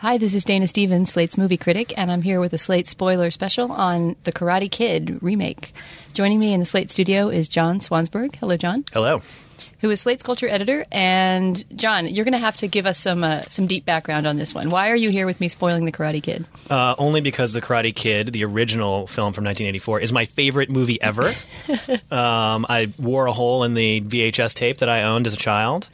Hi, this is Dana Stevens, Slate's movie critic, and I'm here with a Slate spoiler special on The Karate Kid remake. Joining me in the Slate studio is John Swansburg. Hello, John. Hello. Who is Slate's culture editor? And John, you're going to have to give us some uh, some deep background on this one. Why are you here with me spoiling The Karate Kid? Uh, only because The Karate Kid, the original film from 1984, is my favorite movie ever. um, I wore a hole in the VHS tape that I owned as a child.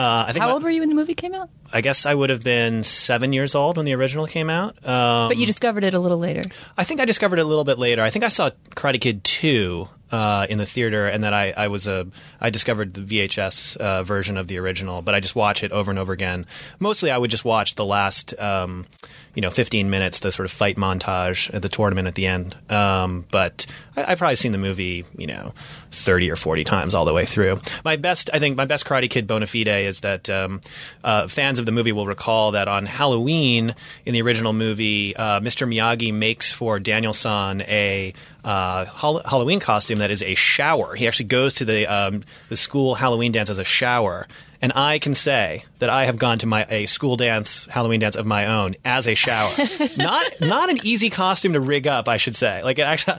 Uh, I think How my, old were you when the movie came out? I guess I would have been seven years old when the original came out. Um, but you discovered it a little later. I think I discovered it a little bit later. I think I saw Karate Kid 2 uh, in the theater, and then I, I was a I discovered the VHS uh, version of the original, but I just watch it over and over again. Mostly, I would just watch the last um, you know 15 minutes, the sort of fight montage at the tournament at the end. Um, but I, have probably seen the movie you know 30 or 40 times all the way through. My best, I think, my best Karate Kid bona fide is that um, uh, fans of the movie will recall that on Halloween in the original movie, uh, Mr. Miyagi makes for Daniel-san a uh, Halloween costume that is a shower. He actually goes to the um, the school Halloween dance as a shower, and I can say that I have gone to my a school dance, Halloween dance of my own as a shower. not not an easy costume to rig up, I should say. Like actually,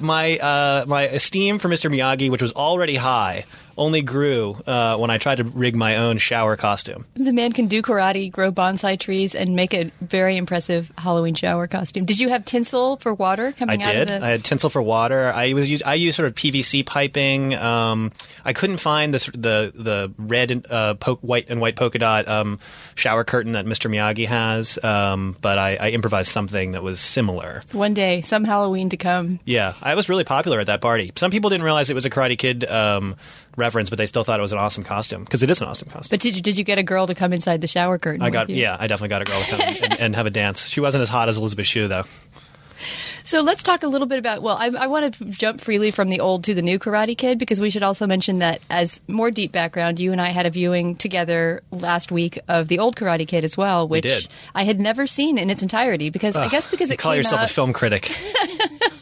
my uh, my esteem for Mr. Miyagi, which was already high, only grew uh, when I tried to rig my own shower costume. The man can do karate, grow bonsai trees, and make a very impressive Halloween shower costume. Did you have tinsel for water coming I out did. of the? I had tinsel for water. I was I used sort of PVC piping. Um, I couldn't find this the the red and uh, po- white and white polka dot um, shower curtain that Mr. Miyagi has, um, but I, I improvised something that was similar. One day, some Halloween to come. Yeah, I was really popular at that party. Some people didn't realize it was a Karate Kid um, reference, but they still thought it was an awesome costume because it is an awesome costume. But did you did you get a girl to come inside the shower curtain? I got yeah, I definitely got a girl to come and, and, have a dance. She wasn't as hot as Elizabeth Shue though. So let's talk a little bit about. Well, I, I want to jump freely from the old to the new Karate Kid because we should also mention that as more deep background, you and I had a viewing together last week of the old Karate Kid as well, which I had never seen in its entirety because Ugh, I guess because it call yourself out, a film critic.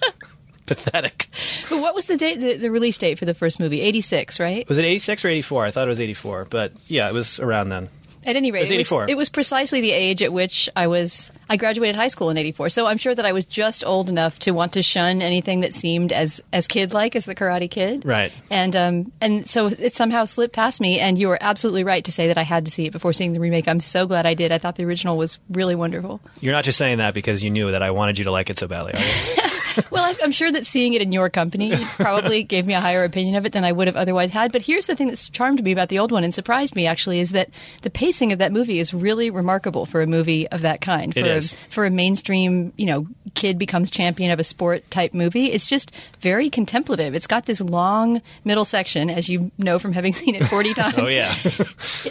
pathetic. But what was the date, the, the release date for the first movie? 86, right? Was it 86 or 84? I thought it was 84, but yeah, it was around then. At any rate, it was, 84. It was, it was precisely the age at which I was. I graduated high school in '84, so I'm sure that I was just old enough to want to shun anything that seemed as as kid like as the Karate Kid. Right. And um and so it somehow slipped past me. And you were absolutely right to say that I had to see it before seeing the remake. I'm so glad I did. I thought the original was really wonderful. You're not just saying that because you knew that I wanted you to like it so badly. well, I'm sure that seeing it in your company probably gave me a higher opinion of it than I would have otherwise had. But here's the thing that's charmed me about the old one and surprised me actually is that the pacing of that movie is really remarkable for a movie of that kind. For it is. A, for a mainstream, you know, kid becomes champion of a sport type movie. It's just very contemplative. It's got this long middle section, as you know from having seen it 40 times. oh, yeah.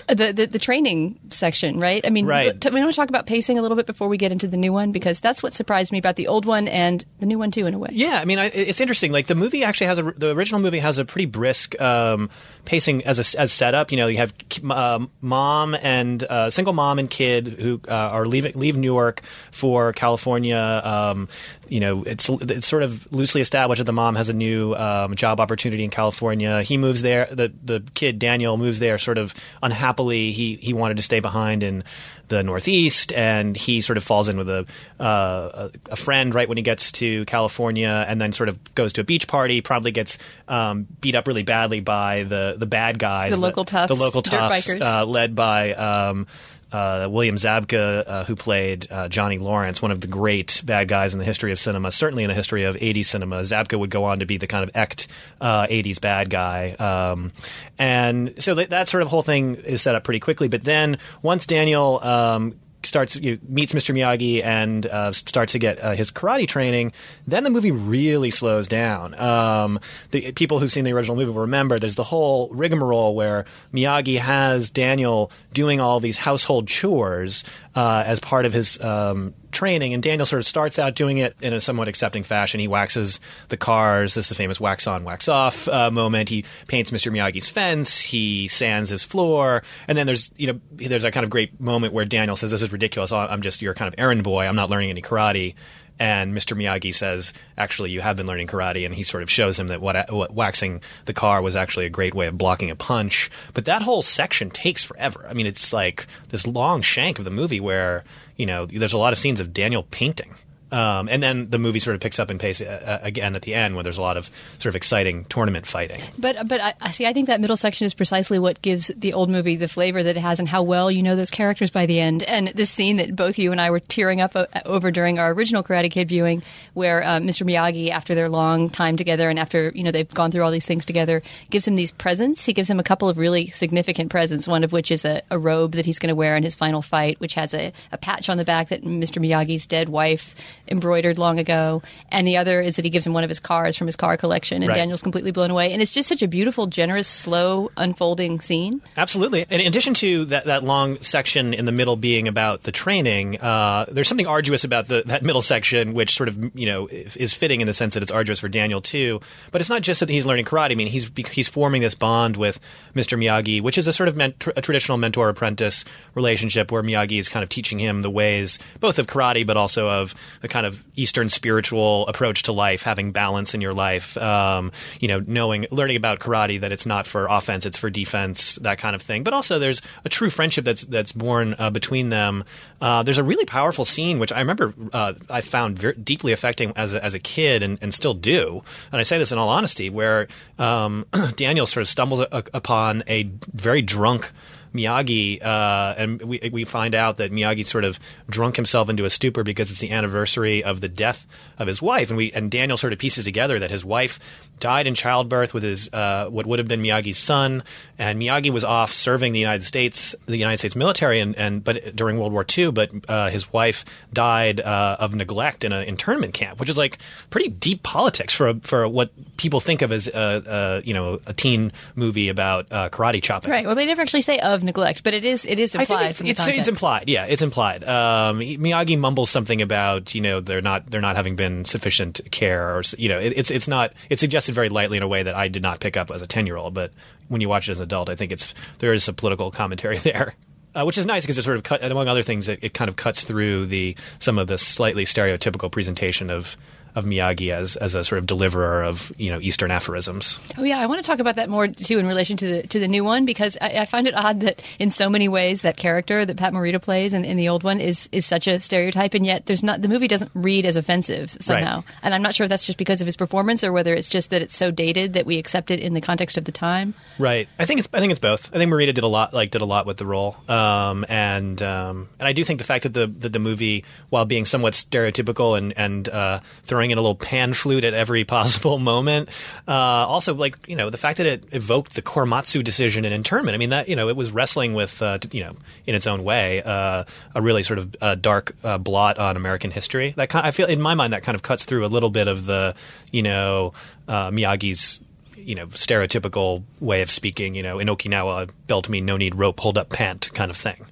the, the, the training section, right? I mean, right. we want to talk about pacing a little bit before we get into the new one because that's what surprised me about the old one and the new one too, in a way. Yeah, I mean, I, it's interesting. Like the movie actually has a the original movie has a pretty brisk um, pacing as a as setup. You know, you have uh, mom and uh, single mom and kid who uh, are leaving leave Newark for California. Um, you know, it's it's sort of loosely established that the mom has a new um, job opportunity in California. He moves there. The the kid Daniel moves there sort of unhappily. He he wanted to stay behind in the Northeast, and he sort of falls in with a uh, a friend right when he gets to California, and then sort of goes to a beach party. Probably gets um, beat up really badly by the the bad guys, the local toughs, the local toughs, uh, led by. Um, uh, William Zabka, uh, who played uh, Johnny Lawrence, one of the great bad guys in the history of cinema, certainly in the history of 80s cinema. Zabka would go on to be the kind of act 80s uh, bad guy. Um, and so that, that, sort of whole thing is set up pretty quickly. But then once Daniel um, starts you know, meets Mr. Miyagi and uh, starts to get uh, his karate training, then the movie really slows down. Um, the people who've seen the original movie will remember there's the whole rigmarole where Miyagi has Daniel doing all these household chores uh, as part of his um, training, and Daniel sort of starts out doing it in a somewhat accepting fashion. He waxes the cars. This is the famous wax on, wax off uh, moment. He paints Mr. Miyagi's fence. He sands his floor, and then there's you know there's a kind of great moment where Daniel says, "This is ridiculous. I'm just your kind of errand boy. I'm not learning any karate." And Mr. Miyagi says, "Actually, you have been learning karate," and he sort of shows him that what, what waxing the car was actually a great way of blocking a punch. But that whole section takes forever. I mean, it's like this long shank of the movie where you know there's a lot of scenes of Daniel painting. Um, and then the movie sort of picks up in pace uh, again at the end, where there's a lot of sort of exciting tournament fighting. But but I, I see. I think that middle section is precisely what gives the old movie the flavor that it has, and how well you know those characters by the end. And this scene that both you and I were tearing up o- over during our original Karate Kid viewing, where uh, Mr. Miyagi, after their long time together, and after you know they've gone through all these things together, gives him these presents. He gives him a couple of really significant presents. One of which is a, a robe that he's going to wear in his final fight, which has a, a patch on the back that Mr. Miyagi's dead wife embroidered long ago, and the other is that he gives him one of his cars from his car collection, and Right. Daniel's completely blown away. And it's just such a beautiful, generous, slow unfolding scene. Absolutely. And in addition to that, that long section in the middle being about the training, uh, there's something arduous about the, that middle section, which sort of you know is fitting in the sense that it's arduous for Daniel too. But it's not just that he's learning karate. I mean, he's he's forming this bond with Mr. Miyagi, which is a sort of ment- a traditional mentor apprentice relationship where Miyagi is kind of teaching him the ways both of karate, but also of a kind of Eastern spiritual approach to life, having balance in your life. Um, you know, knowing, learning about karate that it's not for offense, it's for defense, that kind of thing. But also, there's a true friendship that's that's born uh, between them. Uh, there's a really powerful scene which I remember uh, I found very deeply affecting as a, as a kid, and, and still do. And I say this in all honesty, where um, Daniel sort of stumbles a- upon a very drunk. Miyagi, uh, and we we find out that Miyagi sort of drunk himself into a stupor because it's the anniversary of the death of his wife, and we and Daniel sort of pieces together that his wife died in childbirth with his uh, what would have been Miyagi's son, and Miyagi was off serving the United States, the United States military, and, and but during World War II, but uh, his wife died uh, of neglect in an internment camp, which is like pretty deep politics for a, for what people think of as a, a you know a teen movie about uh, karate chopping. Right. Well, they never actually say of neglect, but it is it is implied it's, it's, implied. Yeah, it's implied. Um, Miyagi mumbles something about you know they're not they're not having been sufficient care, or you know it, it's it's not it's very lightly in a way that I did not pick up as a ten year old. But when you watch it as an adult, I think it's there is some political commentary there. Uh, which is nice because it sort of cut, among other things, it, it kind of cuts through the some of the slightly stereotypical presentation of of Miyagi as as a sort of deliverer of you know Eastern aphorisms. Oh yeah, I want to talk about that more too in relation to the to the new one because I, I find it odd that in so many ways that character that Pat Morita plays in, in the old one is is such a stereotype, and yet there's not the movie doesn't read as offensive somehow. And I'm not sure if that's just because of his performance or whether it's just that it's so dated that we accept it in the context of the time. Right. I think it's I think it's both. I think Morita did a lot like did a lot with the role, um, and um, and I do think the fact that the that the movie, while being somewhat stereotypical and and uh, throwing in a little pan flute at every possible moment, uh, also like you know the fact that it evoked the Korematsu decision in internment. I mean that you know it was wrestling with uh, you know in its own way uh, a really sort of uh, dark uh, blot on American history. That kind, I feel in my mind that kind of cuts through a little bit of the you know uh, Miyagi's you know stereotypical way of speaking. You know, in Okinawa, belt me, no need rope, hold up pant kind of thing.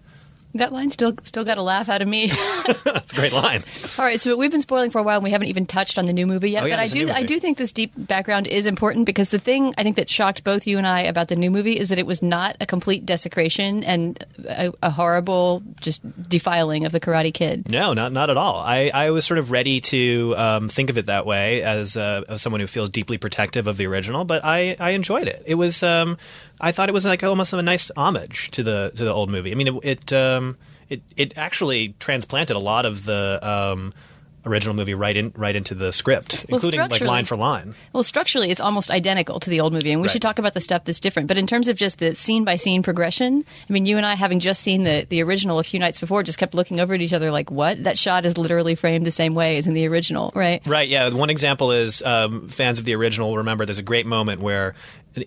That line still still got a laugh out of me. That's a great line. All right, so we've been spoiling for a while, and we haven't even touched on the new movie yet. Oh, yeah, but I do, I do think this deep background is important because the thing I think that shocked both you and I about the new movie is that it was not a complete desecration and a, a horrible just defiling of the Karate Kid. No, not not at all. I, I was sort of ready to um, think of it that way as, uh, as someone who feels deeply protective of the original, but I, I enjoyed it. It was um, I thought it was like almost a nice homage to the to the old movie. I mean, it it um, it, it actually transplanted a lot of the um, original movie right in right into the script, Well, including like line for line. Well, structurally, it's almost identical to the old movie, and we Right. should talk about the stuff that's different. But in terms of just the scene by scene progression, I mean, you and I, having just seen the, the original a few nights before, just kept looking over at each other like, what? That shot is literally framed the same way as in the original, right? Right. Yeah. One example is um, fans of the original will remember. There's a great moment where,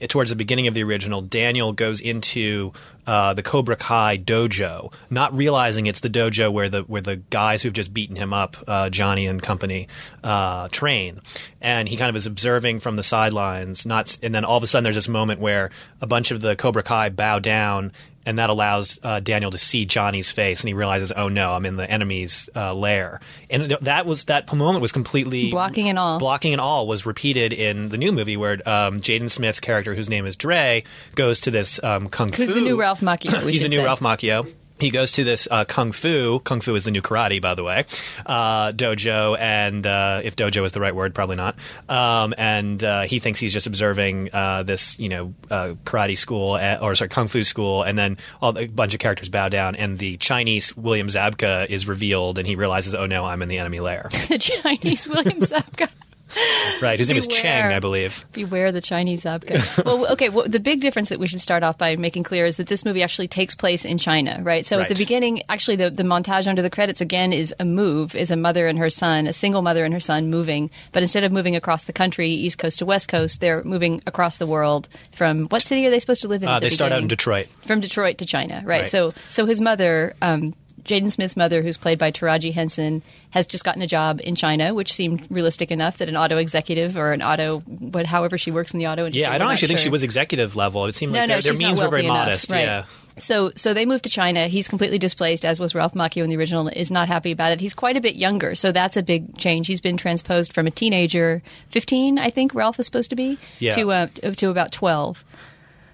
towards the beginning of the original, Daniel goes into uh, the Cobra Kai dojo, not realizing it's the dojo where the where the guys who've just beaten him up, uh, Johnny and company, uh, train. And he kind of is observing from the sidelines. Not, and then all of a sudden, there's this moment where a bunch of the Cobra Kai bow down and that allows uh, Daniel to see Johnny's face, and he realizes, "Oh no, I'm in the enemy's uh, lair." And th- that was that moment was completely Blocking and all. Blocking and all was repeated in the new movie, where um, Jaden Smith's character, whose name is Dre, goes to this um, kung fu. Who's the new Ralph Macchio? we He's a new say. Ralph Macchio. he goes to this uh, kung fu. Kung fu is the new karate, by the way. Uh, dojo, and uh, if dojo is the right word, probably not. Um, and uh, he thinks he's just observing uh, this, you know, uh, karate school uh, or sorry, kung fu school, and then all, a bunch of characters bow down, and the Chinese William Zabka is revealed, and he realizes, oh no, I'm in the enemy lair. the Chinese William Zabka. right. His name is Beware. Cheng, I believe. Beware the Chinese Zabka. well, okay. Well, the big difference that we should start off by making clear is that this movie actually takes place in China, right? So at the beginning, actually, the, the montage under the credits again is a move, is a mother and her son, a single mother and her son moving, but instead of moving across the country, east coast to west coast, they're moving across the world. From what city are they supposed to live in? Uh, the they start out in? Detroit. from Detroit to China, right? Right. So, so his mother, um, Jaden Smith's mother, who's played by Taraji Henson, has just gotten a job in China, which seemed realistic enough that an auto executive or an auto, but however she works in the auto industry. Yeah, I don't actually think she was executive level. It seemed No, like no, their, their means were very enough, modest. right. Yeah. So, so they moved to China. He's completely displaced, as was Ralph Macchio in the original. Is not happy about it. He's quite a bit younger, so that's a big change. He's been transposed from a teenager, fifteen, I think Ralph is supposed to be, Yeah. to uh, to about twelve.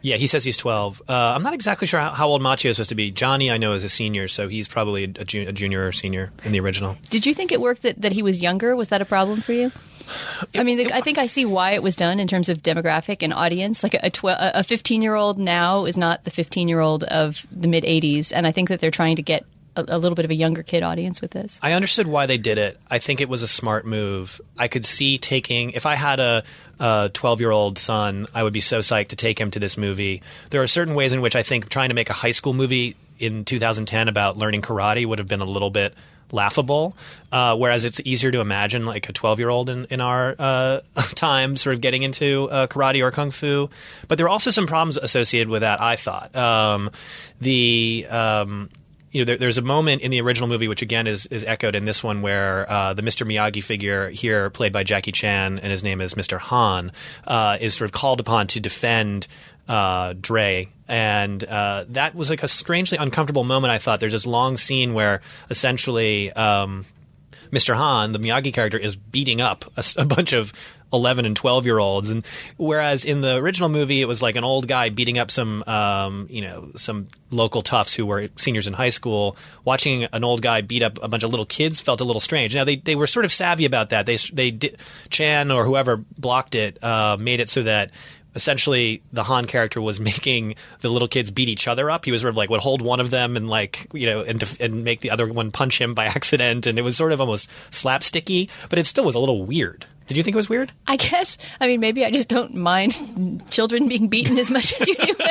Yeah, he says he's 12. Uh, I'm not exactly sure how, how old Macchio is supposed to be. Johnny, I know, is a senior, so he's probably a, ju- a junior or senior in the original. Did you think it worked that, that he was younger? Was that a problem for you? I mean, the, I think I see why it was done in terms of demographic and audience. Like a tw- a 15 year old now is not the 15 year old of the mid 80s, and I think that they're trying to get a, a little bit of a younger kid audience with this. I understood why they did it. I think it was a smart move. I could see taking if I had a 12 year old son, I would be so psyched to take him to this movie. There are certain ways in which I think trying to make a high school movie in 2010 about learning karate would have been a little bit laughable. Uh, whereas it's easier to imagine like a 12 year old in, in our uh, time sort of getting into uh, karate or kung fu. But there are also some problems associated with that, I thought. Um, the. Um, you know, there, there's a moment in the original movie, which again is, is echoed in this one, where uh, the Mr. Miyagi figure here, played by Jackie Chan, and his name is Mr. Han, uh, is sort of called upon to defend uh, Dre, and uh, that was like a strangely uncomfortable moment. I thought there's this long scene where essentially. Um, Mr. Han, the Miyagi character, is beating up a bunch of 11 and 12 year olds. And whereas in the original movie, it was like an old guy beating up some, um, you know, some local toughs who were seniors in high school, watching an old guy beat up a bunch of little kids felt a little strange. Now, they, they were sort of savvy about that. They, they Chan or whoever blocked it, uh, made it so that essentially the Han character was making the little kids beat each other up. He was sort of like would hold one of them and like you know and def- and make the other one punch him by accident, and it was sort of almost slapsticky, but it still was a little weird. Did you think it was weird? I guess. I mean, maybe I just don't mind children being beaten as much as you do.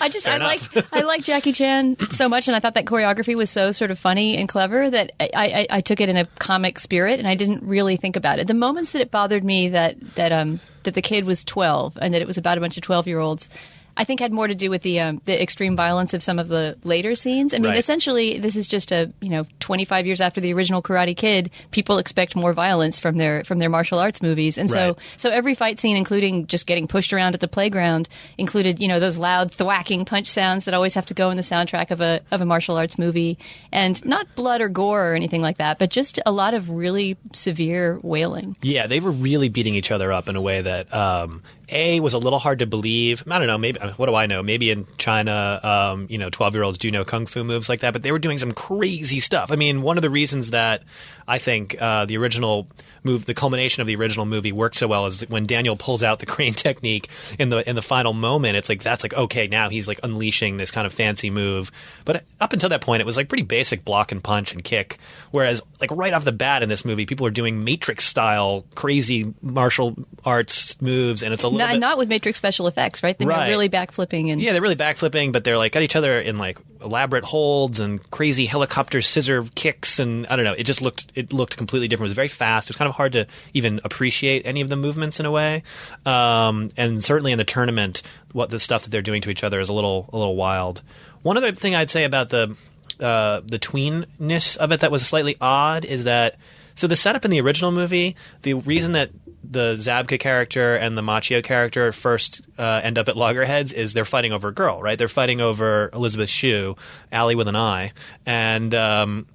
I just, I like, I like Jackie Chan so much, and I thought that choreography was so sort of funny and clever that I, I, I took it in a comic spirit, and I didn't really think about it. The moments that it bothered me that that um that the kid was twelve and that it was about a bunch of twelve year olds. I think had more to do with the um, the extreme violence of some of the later scenes. I mean, Right. essentially, this is just a you know 25 years after the original Karate Kid. People expect more violence from their from their martial arts movies, and so so every fight scene, including just getting pushed around at the playground, included you know those loud thwacking punch sounds that always have to go in the soundtrack of a of a martial arts movie, and not blood or gore or anything like that, but just a lot of really severe wailing. Yeah, they were really beating each other up in a way that um, a was a little hard to believe. I don't know. Maybe what do I know? Maybe in China, um, you know, twelve year olds do know kung fu moves like that, but they were doing some crazy stuff. I mean, one of the reasons that I think uh, the original move, the culmination of the original movie, worked so well is when Daniel pulls out the crane technique in the in the final moment. It's like that's like okay, now he's like unleashing this kind of fancy move. But up until that point, it was like pretty basic block and punch and kick. Whereas like right off the bat in this movie, people are doing Matrix style crazy martial arts moves, and it's a Not, bit not with Matrix special effects, right? They're Right. really backflipping and yeah, they're really backflipping, but they're like at each other in like elaborate holds and crazy helicopter scissor kicks, and I don't know. It just looked it looked completely different. It was very fast. It was kind of hard to even appreciate any of the movements in a way. Um, and certainly in the tournament, what the stuff that they're doing to each other is a little a little wild. One other thing I'd say about the uh, the tweenness of it that was slightly odd is that so the setup in the original movie, the reason that the Zabka character and the Macchio character first uh, end up at loggerheads is they're fighting over a girl, right? They're fighting over Elizabeth Shue, Allie with an I, and um,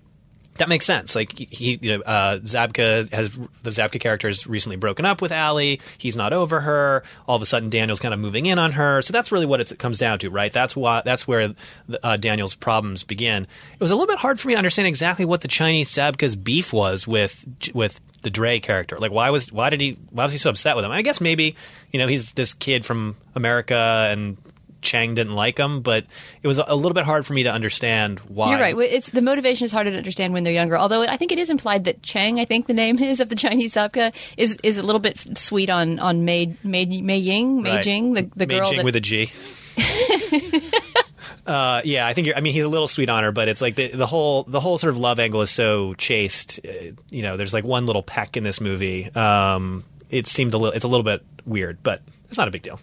that makes sense. Like he, you know, uh, Zabka has the Zabka character has recently broken up with Allie. He's not over her. All of a sudden, Daniel's kind of moving in on her. So that's really what it comes down to, right? That's why that's where the, uh, Daniel's problems begin. It was a little bit hard for me to understand exactly what the Chinese Zabka's beef was with with the Dre character. Like, why was why did he why was he so upset with him? I guess maybe you know he's this kid from America and Chang didn't like him, but it was a little bit hard for me to understand why. You're right. It's the motivation is harder to understand when they're younger. Although I think it is implied that Chang, I think the name is of the Chinese Zabka, is is a little bit sweet on on Mei Mei Mei Ying Mei Right. Jing the the Mei girl Jing that, with a G. Uh, yeah, I think you're, I mean he's a little sweet on her, but it's like the, the whole the whole sort of love angle is so chaste. Uh, you know, there's like one little peck in this movie. Um, it seemed a little it's a little bit weird, but it's not a big deal.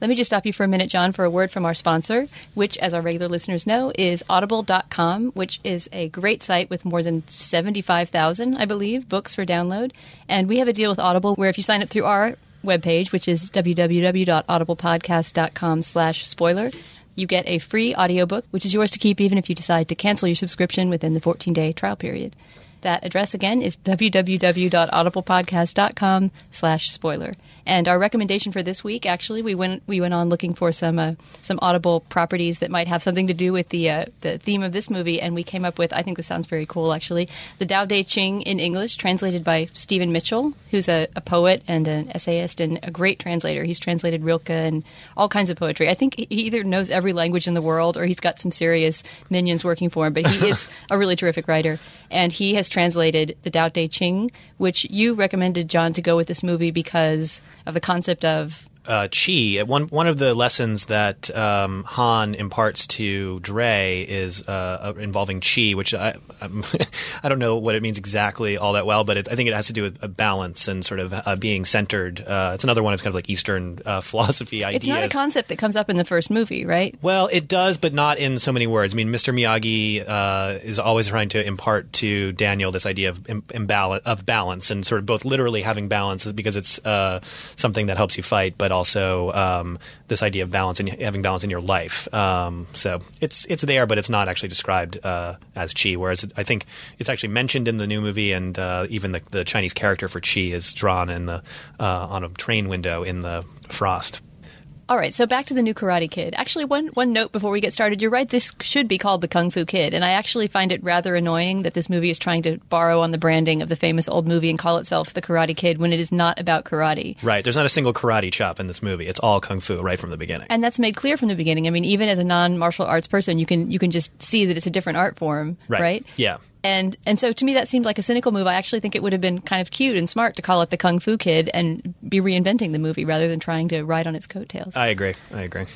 Let me just stop you for a minute, John, for a word from our sponsor, which, as our regular listeners know, is audible.com, which is a great site with more than 75,000, I believe, books for download. And we have a deal with Audible where if you sign up through our webpage, which is www.audiblepodcast.com slash spoiler, you get a free audiobook, which is yours to keep even if you decide to cancel your subscription within the 14-day trial period. That address again is www.audiblepodcast.com slash spoiler. And our recommendation for this week, actually, we went we went on looking for some uh, some Audible properties that might have something to do with the uh, the theme of this movie, and we came up with I think this sounds very cool actually, the Tao Te Ching in English, translated by Stephen Mitchell, who's a, a poet and an essayist and a great translator. He's translated Rilke and all kinds of poetry. I think he either knows every language in the world or he's got some serious minions working for him, but he is a really terrific writer. And he has translated the Tao Te Ching, which you recommended, John, to go with this movie because of the concept of uh, chi. One one of the lessons that um, Han imparts to Dre is uh, uh, involving chi, which I I'm, I don't know what it means exactly all that well, but it, I think it has to do with a balance and sort of uh, being centered. Uh, it's another one of kind of like Eastern uh, philosophy ideas. it's not a concept that comes up in the first movie, right? Well, it does, but not in so many words. I mean, Mr. Miyagi uh, is always trying to impart to Daniel this idea of Im- imbalance, of balance, and sort of both literally having balance because it's uh, something that helps you fight, but also um, this idea of balance and having balance in your life. Um, so it's it's there, but it's not actually described uh, as chi. Whereas I think it's actually mentioned in the new movie, and uh, even the, the Chinese character for chi is drawn in the uh, on a train window in the frost. All right, so back to the new Karate Kid. Actually, one one note before we get started. You're right. This should be called the Kung Fu Kid, and I actually find it rather annoying that this movie is trying to borrow on the branding of the famous old movie and call itself the Karate Kid when it is not about karate. Right. There's not a single karate chop in this movie. It's all kung fu right from the beginning. And that's made clear from the beginning. I mean, even as a non-martial arts person, you can you can just see that it's a different art form, right? Yeah. And and so to me that seemed like a cynical move. I actually think it would have been kind of cute and smart to call it the Kung Fu Kid and be reinventing the movie rather than trying to ride on its coattails. I agree. I agree.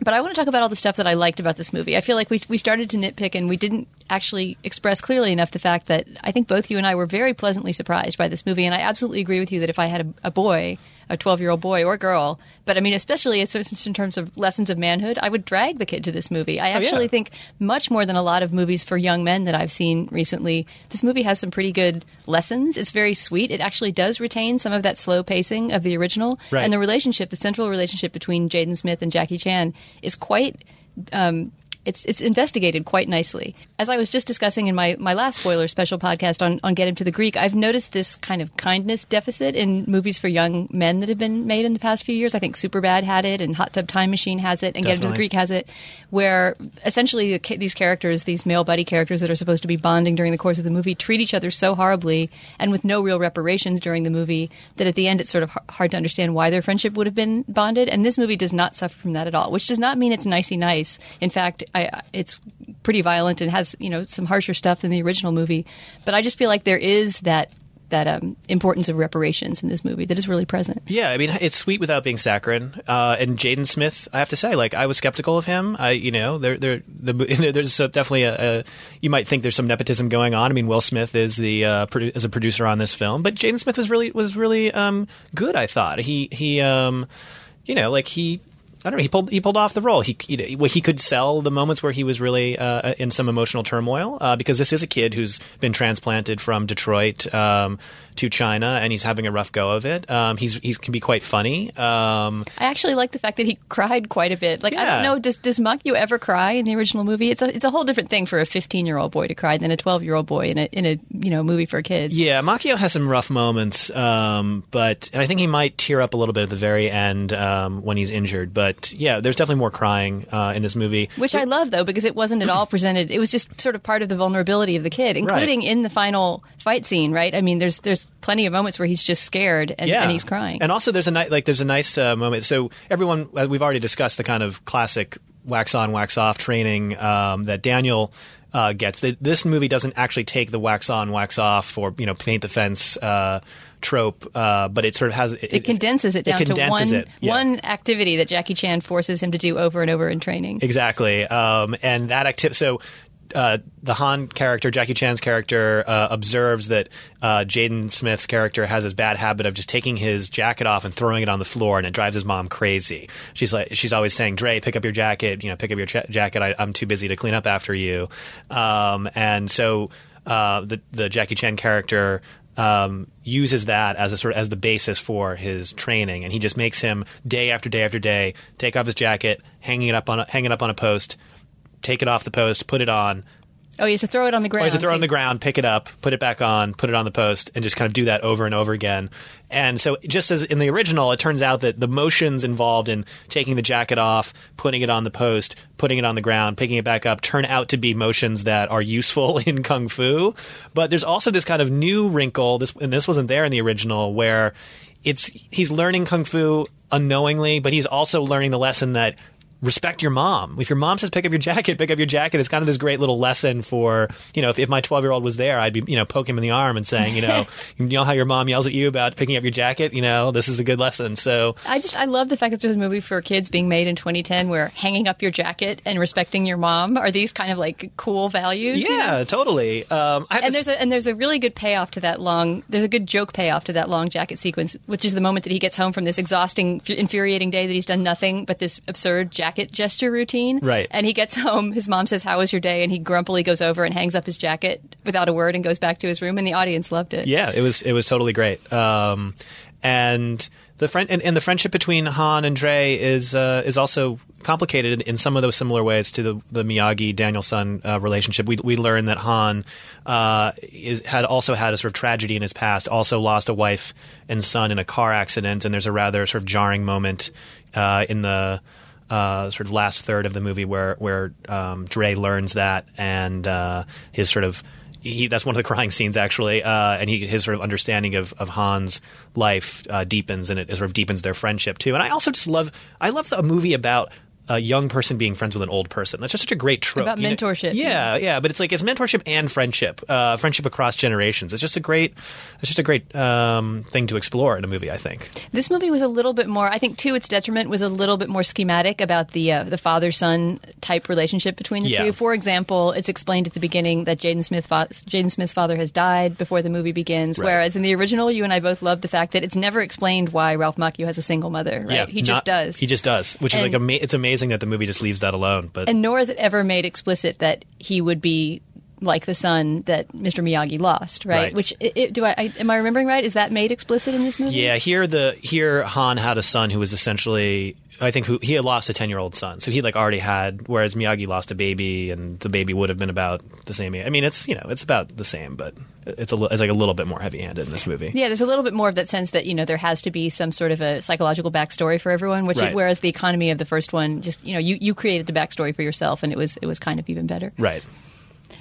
But I want to talk about all the stuff that I liked about this movie. I feel like we we started to nitpick and we didn't actually express clearly enough the fact that I think both you and I were very pleasantly surprised by this movie. And I absolutely agree with you that if I had a, a boy, a twelve year old boy or girl, but I mean especially in terms of lessons of manhood, I would drag the kid to this movie. I actually yeah. think much more than a lot of movies for young men that I've seen recently. This movie has some pretty good lessons. It's very sweet. It actually does retain some of that slow pacing of the original, Right. and the relationship, the central relationship between Jaden Smith and Jackie Chan, is quite. Um, it's it's investigated quite nicely. As I was just discussing in my, my last spoiler special podcast on, on Get Him to the Greek, I've noticed this kind of kindness deficit in movies for young men that have been made in the past few years. I think Superbad had it, and Hot Tub Time Machine has it, and Get Him to the Greek has it, where essentially these characters, these male buddy characters that are supposed to be bonding during the course of the movie, treat each other so horribly and with no real reparations during the movie that at the end it's sort of hard to understand why their friendship would have been bonded. And this movie does not suffer from that at all, which does not mean it's nicey nice. In fact, I, it's pretty violent and has you know some harsher stuff than the original movie. But I just feel like there is that that um, importance of reparations in this movie that is really present. Yeah, I mean, it's sweet without being saccharine. Uh, and Jaden Smith, I have to say, like, I was skeptical of him. I, you know, there, there, the, there's definitely a, a. You might think there's some nepotism going on. I mean, Will Smith is the uh, produ- is a producer on this film, but Jaden Smith was really was really um, good. I thought he he um, you know like he. I don't know. He pulled he pulled off the role. He he, he could sell the moments where he was really uh, in some emotional turmoil uh, because this is a kid who's been transplanted from Detroit um, to China and he's having a rough go of it. Um, he's he can be quite funny. Um, I actually like the fact that he cried quite a bit. Like I don't know, does does Macchio ever cry in the original movie? It's a it's a whole different thing for a 15 year old boy to cry than a 12 year old boy in a in a you know movie for kids. yeah, Macchio has some rough moments, um, but and I think he might tear up a little bit at the very end um, when he's injured. But yeah, there's definitely more crying uh, in this movie. Which I love though because it wasn't at all presented. It was just sort of part of the vulnerability of the kid, including in the final fight scene. Right? I mean, there's there's plenty of moments where he's just scared and, and he's crying. And also, there's a ni- like there's a nice uh, moment. So everyone, uh, we've already discussed the kind of classic wax on, wax off training um, that Daniel. Uh, gets Th- this movie doesn't actually take the wax on, wax off, or you know, paint the fence uh, trope, uh, but it sort of has it condenses it down to condenses one it, yeah. one activity that Jackie Chan forces him to do over and over in training. Exactly. Um, and that activity. So uh, the Han character, Jackie Chan's character, uh, observes that uh, Jaden Smith's character has this bad habit of just taking his jacket off and throwing it on the floor, and it drives his mom crazy. She's like, she's always saying, "Dre, pick up your jacket. You know, pick up your jacket. I, I'm too busy to clean up after you." Um, and so uh, the the Jackie Chan character um, uses that as a sort of as the basis for his training, and he just makes him day after day after day take off his jacket, hanging it up on a, hang it up on a post, take it off the post, put it on, Oh, he has to throw it on the oh, or ground. is to throw it on the ground, pick it up, put it back on, put it on the post, and just kind of do that over and over again. And so, just as in the original, it turns out that the motions involved in taking the jacket off, putting it on the post, putting it on the ground, picking it back up, turn out to be motions that are useful in kung fu. But there's also this kind of new wrinkle, this and this wasn't there in the original, where it's he's learning kung fu unknowingly, but he's also learning the lesson that respect your mom. If your mom says pick up your jacket, pick up your jacket. It's kind of this great little lesson for, you know, if, if my 12 year old was there, I'd be, you know, poking him in the arm and saying, you know, you know how your mom yells at you about picking up your jacket? You know, this is a good lesson. So, I just I love the fact that there's a movie for kids being made in 2010 where hanging up your jacket and respecting your mom are these kind of like cool values. you know? yeah, totally. Um, I And to there's a and there's a really good payoff to that long. There's a good joke payoff to that long jacket sequence, which is the moment that he gets home from this exhausting, infuriating day that he's done nothing but this absurd jacket gesture routine. Right. And he gets home. His mom says, "How was your day?" And he grumpily goes over and hangs up his jacket without a word and goes back to his room. And the audience loved it. Yeah, it was it was totally great. Um, and the friend and, and the friendship between Han and Dre is uh, is also complicated in some of those similar ways to the, the Miyagi Daniel-san uh, relationship. We we learn that Han uh, is, had also had a sort of tragedy in his past, also lost a wife and son in a car accident, and there's a rather sort of jarring moment uh, in the uh, sort of last third of the movie where where um, Dre learns that and uh, his sort of he that's one of the crying scenes actually, uh, and he his sort of understanding of, of Han's life uh, deepens and it sort of deepens their friendship too. And I also just love I love the, a movie about. A young person being friends with an old person. That's just such a great trope. About you know? mentorship. Yeah, yeah, but it's like it's mentorship and friendship, uh, friendship across generations. It's just a great, it's just a great um, thing to explore in a movie. I think. This movie was a little bit more. I think to its detriment was a little bit more schematic about the uh, the father son type relationship between the Yeah. two. For example, it's explained at the beginning that Jaden Smith fa- Jaden Smith's father has died before the movie begins. Right. Whereas in the original, you and I both loved the fact that it's never explained why Ralph Macchio has a single mother. Right? Yeah, he just not- does. He just does, which is like ama- it's amazing that the movie just leaves that alone. But and nor is it ever made explicit that he would be like the son that Mr. Miyagi lost, right? Right. Which it, it- do I, I am I remembering right? Is that made explicit in this movie? Yeah, here the here Han had a son who was essentially I think who he had lost a ten year old son, so he like already had. Whereas Miyagi lost a baby, and the baby would have been about the same age. I mean, it's you know it's about the same, but it's a it's like a little bit more heavy handed in this movie. Yeah, there's a little bit more of that sense that you know there has to be some sort of a psychological backstory for everyone. Which, Right. whereas the economy of the first one, just you know, you, you created the backstory for yourself, and it was it was kind of even better. Right.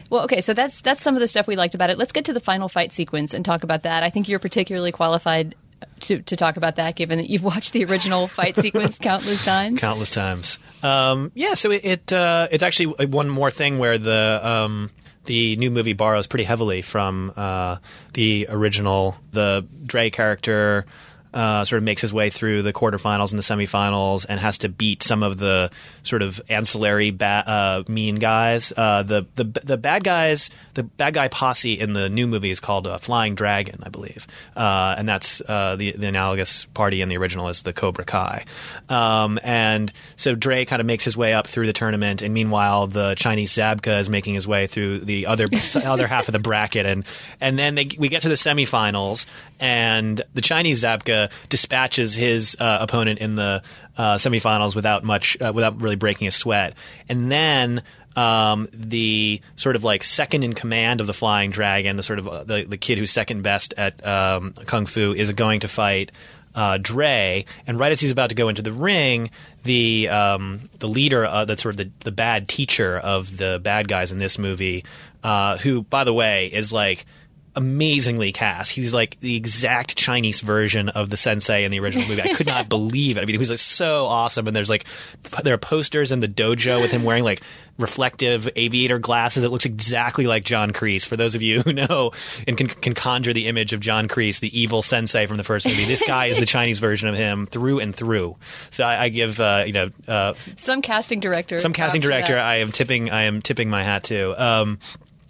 Well, okay, so that's that's some of the stuff we liked about it. Let's get to the final fight sequence and talk about that. I think you're particularly qualified to to talk about that, given that you've watched the original fight sequence countless times. countless times. Um, yeah, so it, it uh, it's actually one more thing where the um, the new movie borrows pretty heavily from uh, the original. The Dre character uh, sort of makes his way through the quarterfinals and the semifinals and has to beat some of the sort of ancillary ba- uh, mean guys. Uh, the the the bad guys, the bad guy posse in the new movie is called uh, Flying Dragon, I believe, uh, and that's uh, the the analogous party in the original is the Cobra Kai. Um, and so Dre kind of makes his way up through the tournament, and meanwhile the Chinese Zabka is making his way through the other other half of the bracket, and and then they, we get to the semifinals, and the Chinese Zabka dispatches his uh, opponent in the uh, semifinals without much, uh, without really breaking a sweat, and then. Um, the sort of like second in command of the Flying Dragon, the sort of uh, the, the kid who's second best at um, kung fu, is going to fight uh, Dre, and right as he's about to go into the ring, the um, the leader, uh, that's sort of the, the bad teacher of the bad guys in this movie, uh, who, by the way, is like amazingly cast. He's like the exact Chinese version of the sensei in the original movie. I could not believe it. I mean, he was like so awesome. And there's like there are posters in the dojo with him wearing like reflective aviator glasses. It looks exactly like John Kreese. For those of you who know and can, can conjure the image of John Kreese, the evil sensei from the first movie, this guy is the Chinese version of him through and through. So I, I give uh, you know uh, some casting director, some casting director. I am tipping. I am tipping my hat to. Um,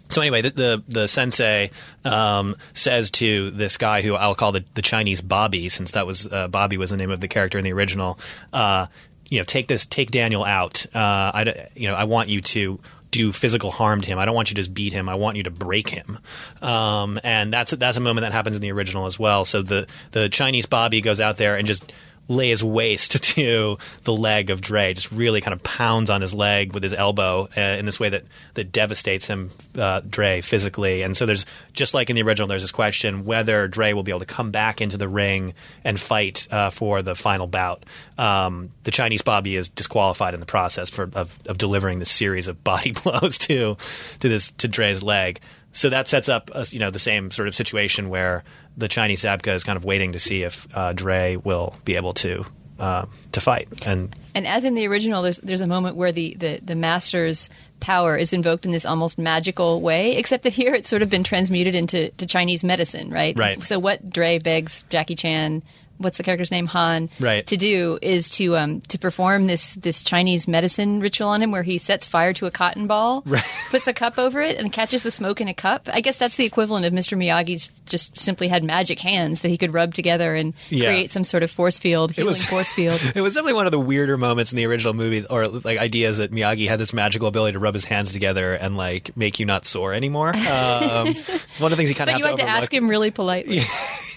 so anyway, the the, the sensei um, says to this guy who I'll call the, the Chinese Bobby, since that was uh, Bobby was the name of the character in the original. Uh, you know, take this, take Daniel out. Uh, I, you know, I want you to do physical harm to him. I don't want you to just beat him. I want you to break him. Um, and that's that's a moment that happens in the original as well. So the the Chinese Bobby goes out there and just lays waste to the leg of Dre, just really kind of pounds on his leg with his elbow uh, in this way that, that devastates him, uh, Dre, physically. And so there's, just like in the original, there's this question whether Dre will be able to come back into the ring and fight uh, for the final bout. Um, the Chinese Bobby is disqualified in the process for, of, of delivering this series of body blows to, to, this, to Dre's leg. So that sets up, a, you know, the same sort of situation where the Chinese Zabka is kind of waiting to see if uh, Dre will be able to uh, to fight. And and as in the original, there's there's a moment where the, the, the master's power is invoked in this almost magical way, except that here it's sort of been transmuted into to Chinese medicine, right? Right. So what Dre begs Jackie Chan what's the character's name Han right. to do is to um, to perform this this Chinese medicine ritual on him where he sets fire to a cotton ball, right. puts a cup over it, and catches the smoke in a cup. I guess that's the equivalent of Mr. Miyagi's just simply had magic hands that he could rub together and yeah. create some sort of force field, healing was, force field. it was definitely one of the weirder moments in the original movie, or like ideas that Miyagi had this magical ability to rub his hands together and like make you not sore anymore. Um, one of the things he kind of but you had to, to ask him really politely.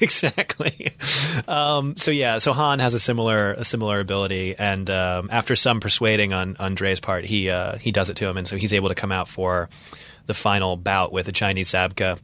Exactly. Um, so yeah, so Han has a similar a similar ability, and um, after some persuading on on Dre's part, he uh, he does it to him, and so he's able to come out for the final bout with the Chinese Zabka.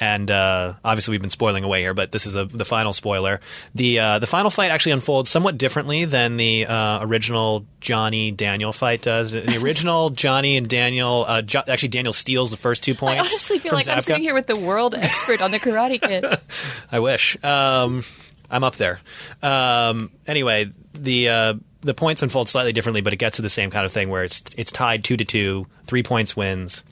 And uh, obviously, we've been spoiling away here, but this is a, the final spoiler. the uh, The final fight actually unfolds somewhat differently than the uh, original Johnny Daniel fight does. In the original Johnny and Daniel, uh, jo- actually Daniel steals the first two points. I honestly feel like Zabka. I'm sitting here with the world expert on the Karate Kid. I wish. Um, I'm up there. Um, anyway, the uh, the points unfold slightly differently, but it gets to the same kind of thing where it's it's tied two to two, three points wins.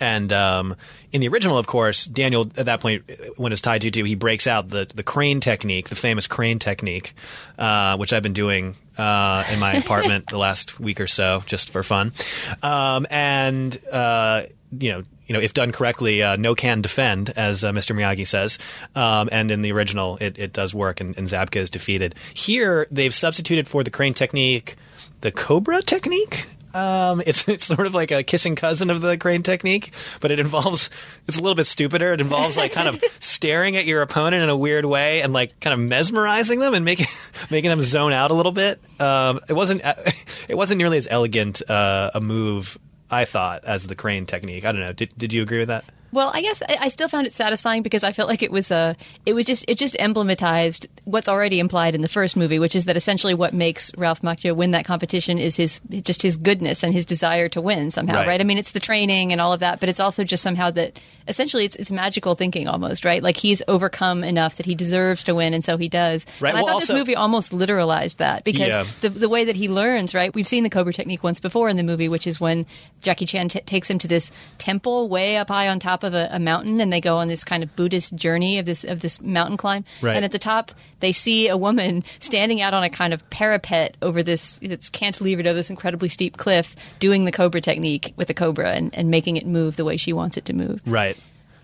And um, in the original, of course, Daniel at that point, when it's tied to two, he breaks out the the crane technique, the famous crane technique, uh, which I've been doing uh, in my apartment the last week or so, just for fun. Um, and uh, you know, you know, if done correctly, uh, no can defend, as uh, Mr. Miyagi says. Um, and in the original, it, it does work, and, and Zabka is defeated. Here, they've substituted for the crane technique the cobra technique. Um, it's it's sort of like a kissing cousin of the crane technique, but it involves it's a little bit stupider. It involves like kind of staring at your opponent in a weird way and like kind of mesmerizing them and making making them zone out a little bit. Um, it wasn't it wasn't nearly as elegant uh, a move I thought as the crane technique. I don't know. Did did you agree with that? Well, I guess I, I, still found it satisfying because I felt like it was a, uh, it was just, it just emblematized what's already implied in the first movie, which is that essentially what makes Ralph Macchio win that competition is his, just his goodness and his desire to win somehow, right? right? I mean, it's the training and all of that, but it's also just somehow that essentially it's, it's magical thinking almost, right? Like he's overcome enough that he deserves to win, and so he does. Right. And I well, thought also, this movie almost literalized that because yeah. the the way that he learns, right? We've seen the Cobra technique once before in the movie, which is when Jackie Chan t- takes him to this temple way up high on top top of a, a mountain and they go on this kind of Buddhist journey of this of this mountain climb. Right. And at the top, they see a woman standing out on a kind of parapet over this it's cantilevered over this incredibly steep cliff, doing the cobra technique with the cobra and, and making it move the way she wants it to move. Right.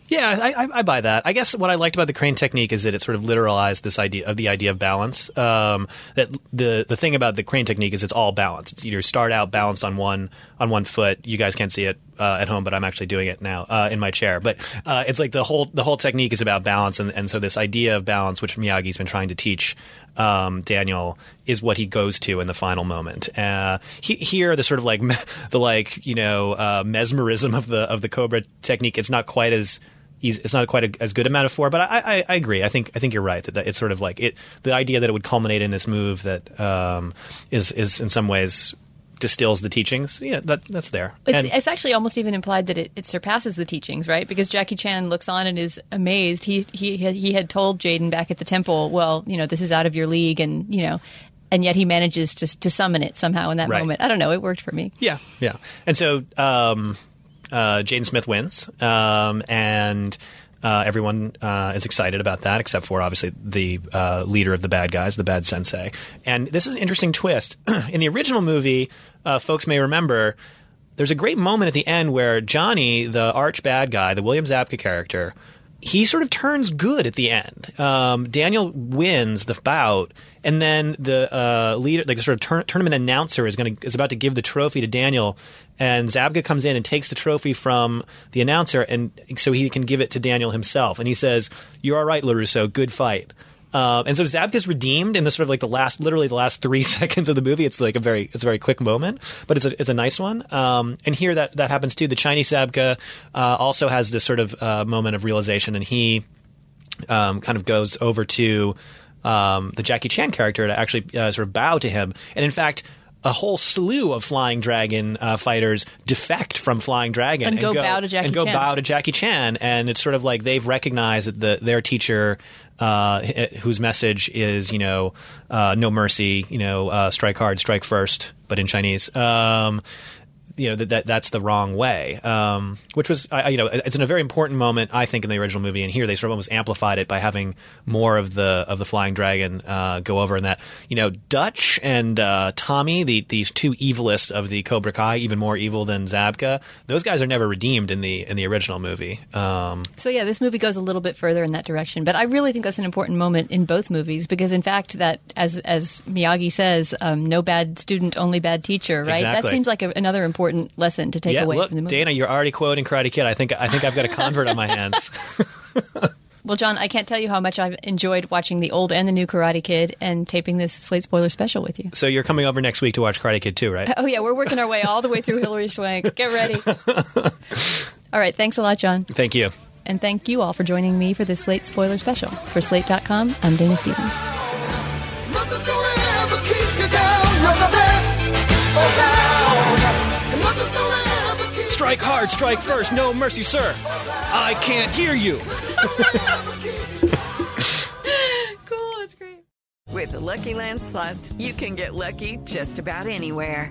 Yeah, I, I, I buy that. I guess what I liked about the crane technique is that it sort of literalized this idea of the idea of balance. Um, that the the thing about the crane technique is it's all balanced. It's either start out balanced on one on one foot. You guys can't see it uh, at home, but I'm actually doing it now uh, in my chair. But uh, it's like the whole the whole technique is about balance, and, and so this idea of balance, which Miyagi's been trying to teach um, Daniel, is what he goes to in the final moment. Uh, he, here, the sort of like me- the like you know uh, mesmerism of the of the Cobra technique, it's not quite as it's not quite a, as good a metaphor. But I, I, I agree. I think I think you're right that, that it's sort of like it the idea that it would culminate in this move that um, is is in some ways distills the teachings. Yeah, that that's there. It's, And- it's actually almost even implied that it, it surpasses the teachings, right? Because Jackie Chan looks on and is amazed. He he he had told Jaden back at the temple, "Well, you know, this is out of your league," and you know, and yet he manages just to summon it somehow in that Right. moment. I don't know. It worked for me. Yeah, yeah. And so um, uh, Jaden Smith wins, um, and uh, everyone uh, is excited about that, except for obviously the uh, leader of the bad guys, the bad sensei. And this is an interesting twist. In the original movie, uh, folks may remember. There's a great moment at the end where Johnny, the arch bad guy, the William Zabka character, he sort of turns good at the end. Um, Daniel wins the bout, and then the uh, leader, like sort of tur- tournament announcer, is going is about to give the trophy to Daniel, and Zabka comes in and takes the trophy from the announcer, and so he can give it to Daniel himself, and he says, "You're all right, LaRusso. Good fight." Um, and so Zabka's redeemed in the sort of like the last, literally the last three seconds of the movie. It's like a very, it's a very quick moment, but it's a, it's a nice one. Um, and here that that happens too. The Chinese Zabka uh, also has this sort of uh, moment of realization, and he um, kind of goes over to um, the Jackie Chan character to actually uh, sort of bow to him. And in fact, a whole slew of Flying Dragon uh, fighters defect from Flying Dragon And go bow to Jackie and go Chan. bow to Jackie Chan. And it's sort of like they've recognized that the, their teacher. Uh, whose message is, you know, uh, no mercy, you know, uh, strike hard, strike first, but in Chinese. Um, you know that, that that's the wrong way. Um, which was, I, you know, it's in a very important moment, I think, in the original movie. And here they sort of almost amplified it by having more of the of the flying dragon uh, go over. And that, you know, Dutch and uh, Tommy, the these two evilists of the Cobra Kai, even more evil than Zabka. Those guys are never redeemed in the in the original movie. Um, So yeah, this movie goes a little bit further in that direction, but I really think that's an important moment in both movies because, in fact, that as as Miyagi says, um, no bad student, only bad teacher, right? That seems like a, another important lesson to take yeah, away look, from the movie. Dana, you're already quoting Karate Kid. I think I think I've got a convert on my hands. Well, John, I can't tell you how much I've enjoyed watching the old and the new Karate Kid and taping this Slate spoiler special with you. So you're coming over next week to watch Karate Kid too, right? Oh yeah, we're working our way all the way through Hilary Swank. Get ready. all right, thanks a lot, John. Thank you. And thank you all for joining me for this Slate spoiler special. For Slate.com, I'm Dana Stevens. Strike hard, strike first, no mercy, sir. I can't hear you. Cool, that's great. With the Lucky Land slots, you can get lucky just about anywhere.